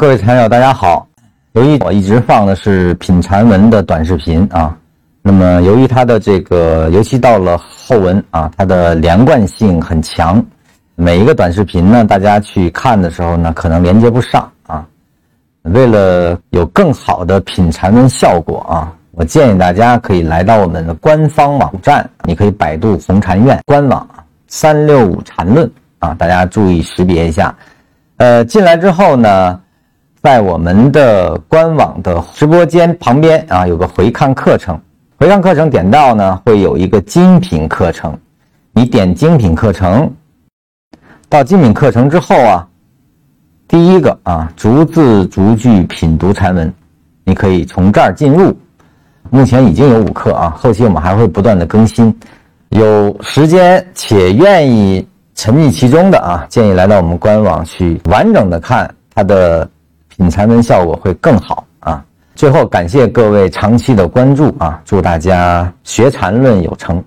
各位禅友，大家好。由于我一直放的是品禅文的短视频啊，那么由于它的这个，尤其到了后文啊，它的连贯性很强，每一个短视频呢，大家去看的时候呢，可能连接不上啊。为了有更好的品禅文效果啊，我建议大家可以来到我们的官方网站，你可以百度红禅院官网三六五禅论啊，大家注意识别一下。呃，进来之后呢。在我们的官网的直播间旁边啊，有个回看课程。回看课程点到呢，会有一个精品课程。你点精品课程，到精品课程之后啊，第一个啊，逐字逐句品读禅文，你可以从这儿进入。目前已经有五课啊，后期我们还会不断的更新。有时间且愿意沉溺其中的啊，建议来到我们官网去完整的看它的。你才能效果会更好啊！最后感谢各位长期的关注啊！祝大家学禅论有成。